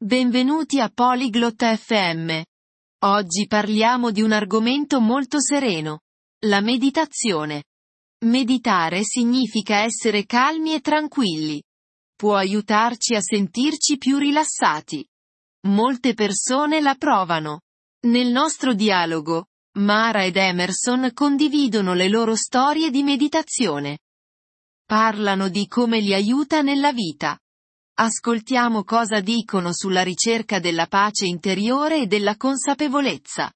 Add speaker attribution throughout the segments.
Speaker 1: Benvenuti a Polyglot FM. Oggi parliamo di un argomento molto sereno. La meditazione. Meditare significa essere calmi e tranquilli. Può aiutarci a sentirci più rilassati. Molte persone la provano. Nel nostro dialogo, Mara ed Emerson condividono le loro storie di meditazione. Parlano di come li aiuta nella vita. Ascoltiamo cosa dicono sulla ricerca della pace interiore e della consapevolezza.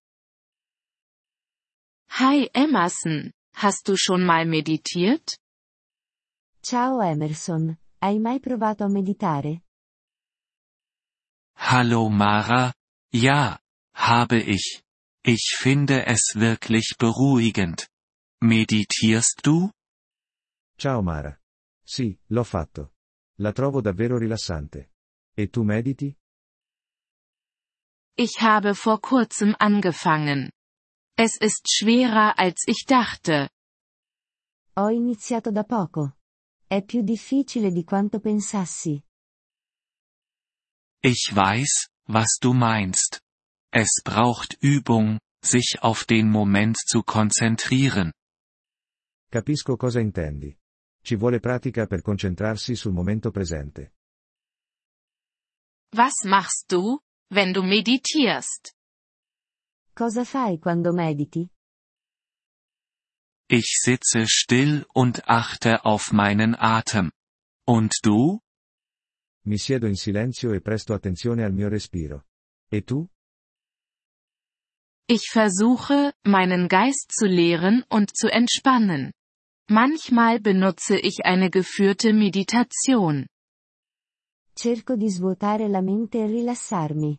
Speaker 2: Hi Emerson, hast du schon mal meditiert?
Speaker 3: Ciao Emerson, hai mai provato a meditare?
Speaker 4: Hallo Mara, ja, habe ich. Ich finde es wirklich beruhigend. Meditierst du?
Speaker 5: Ciao Mara. Sì, l'ho fatto. La trovo davvero rilassante. E tu mediti?
Speaker 2: Ich habe vor kurzem angefangen. Es ist schwerer als ich dachte.
Speaker 3: Ho iniziato da poco. È più difficile di quanto pensassi.
Speaker 4: Ich weiß, was du meinst. Es braucht Übung, sich auf den Moment zu konzentrieren.
Speaker 5: Capisco cosa intendi. Ci vuole pratica per concentrarsi sul momento presente.
Speaker 2: Was machst du, wenn du meditierst?
Speaker 3: Cosa fai quando mediti?
Speaker 4: Ich sitze still und achte auf meinen Atem. Und du?
Speaker 5: Mi siedo in silenzio e presto attenzione al mio respiro. E tu?
Speaker 2: Ich versuche, meinen Geist zu leeren und zu entspannen. Manchmal benutze ich eine geführte Meditation.
Speaker 3: Cerco di svuotare la mente e rilassarmi.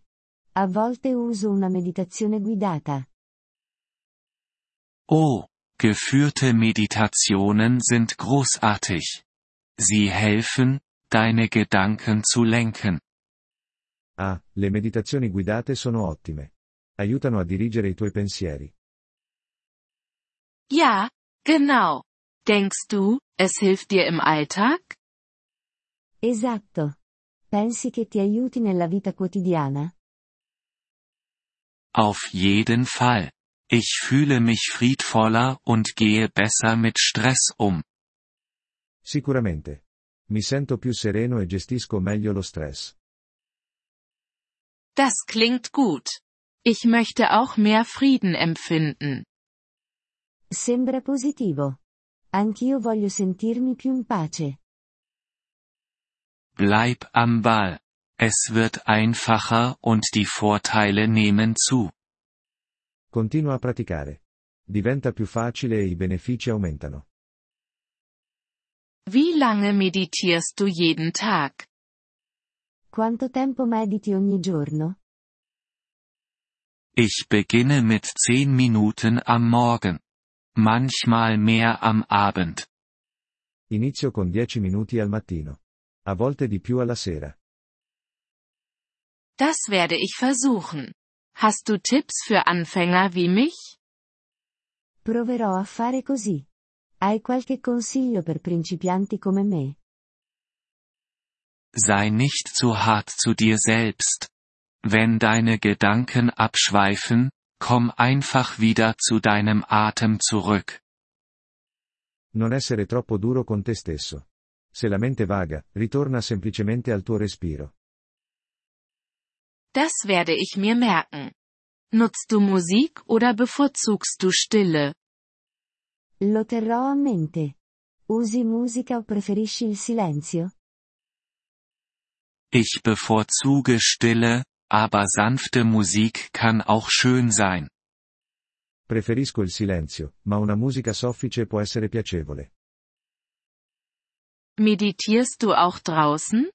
Speaker 3: A volte uso una meditazione guidata.
Speaker 4: Oh, geführte Meditationen sind großartig. Sie helfen, deine Gedanken zu lenken.
Speaker 5: Ah, le meditazioni guidate sono ottime. Aiutano a dirigere i tuoi pensieri.
Speaker 2: Ja, genau. Denkst du, es hilft dir im Alltag?
Speaker 3: Esatto. Pensi che ti aiuti nella vita quotidiana?
Speaker 4: Auf jeden Fall. Ich fühle mich friedvoller und gehe besser mit Stress um.
Speaker 5: Sicuramente. Mi sento più sereno e gestisco meglio lo stress.
Speaker 2: Das klingt gut. Ich möchte auch mehr Frieden empfinden.
Speaker 3: Sembra positivo. Anch'io voglio sentirmi più in pace.
Speaker 4: Bleib am Ball. Es wird einfacher und die Vorteile nehmen zu.
Speaker 5: Continua a praticare. Diventa più facile e i benefici aumentano.
Speaker 2: Wie lange meditierst du jeden Tag?
Speaker 3: Quanto tempo mediti ogni giorno?
Speaker 4: Ich beginne mit 10 Minuten am Morgen. Manchmal mehr am Abend.
Speaker 5: Inizio con 10 minuti al mattino. A volte di più alla sera.
Speaker 2: Das werde ich versuchen. Hast du Tipps für Anfänger wie mich?
Speaker 3: Proverò a fare così. Hai qualche consiglio per principianti come me?
Speaker 4: Sei nicht zu hart zu dir selbst. Wenn deine Gedanken abschweifen, komm einfach wieder zu deinem Atem zurück.
Speaker 5: Non essere troppo duro con te stesso. Se la mente vaga, ritorna semplicemente al tuo respiro.
Speaker 2: Das werde ich mir merken. Nutzt du Musik oder bevorzugst du Stille?
Speaker 3: Lo terrò a mente. Usi musica o preferisci il silenzio?
Speaker 4: Ich bevorzuge Stille, aber sanfte Musik kann auch schön sein.
Speaker 5: Preferisco il silenzio, ma una musica soffice può essere piacevole.
Speaker 2: Meditierst du auch draußen?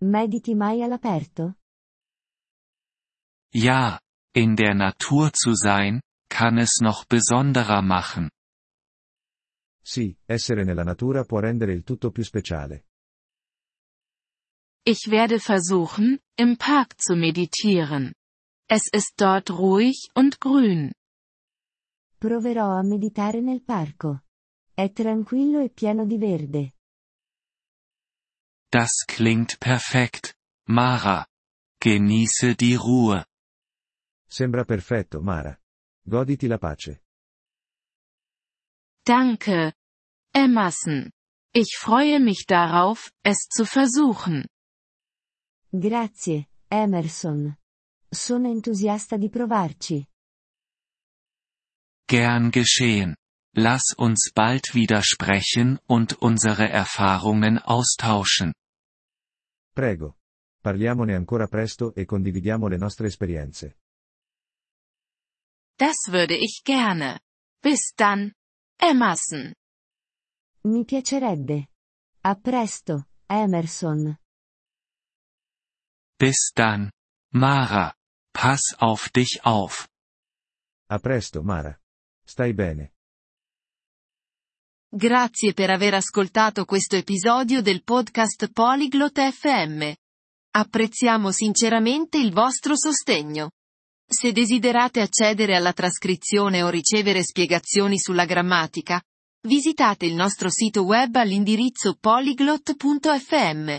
Speaker 3: Mediti mai all'aperto?
Speaker 4: Ja, in der Natur zu sein, kann es noch besonderer machen.
Speaker 5: Sì, essere nella natura può rendere il tutto più speciale.
Speaker 2: Ich werde versuchen, im Park zu meditieren. Es ist dort ruhig und grün.
Speaker 3: Proverò a meditare nel parco. È tranquillo e pieno di verde.
Speaker 4: Das klingt perfekt, Mara. Genieße die Ruhe.
Speaker 5: Sembra perfetto, Mara. Goditi la pace.
Speaker 2: Danke. Emerson. Ich freue mich darauf, es zu versuchen.
Speaker 3: Grazie, Emerson. Sono entusiasta di provarci.
Speaker 4: Gern geschehen. Lass uns bald wieder sprechen und unsere Erfahrungen austauschen.
Speaker 5: Prego. Parliamone ancora presto e condividiamo le nostre esperienze.
Speaker 2: Das würde ich gerne. Bis dann. Emerson.
Speaker 3: Mi piacerebbe. A presto, Emerson.
Speaker 4: Bis dann. Mara. Pass auf dich auf.
Speaker 5: A presto, Mara. Stai bene.
Speaker 1: Grazie per aver ascoltato questo episodio del podcast Polyglot FM. Apprezziamo sinceramente il vostro sostegno. Se desiderate accedere alla trascrizione o ricevere spiegazioni sulla grammatica, visitate il nostro sito web all'indirizzo polyglot.fm.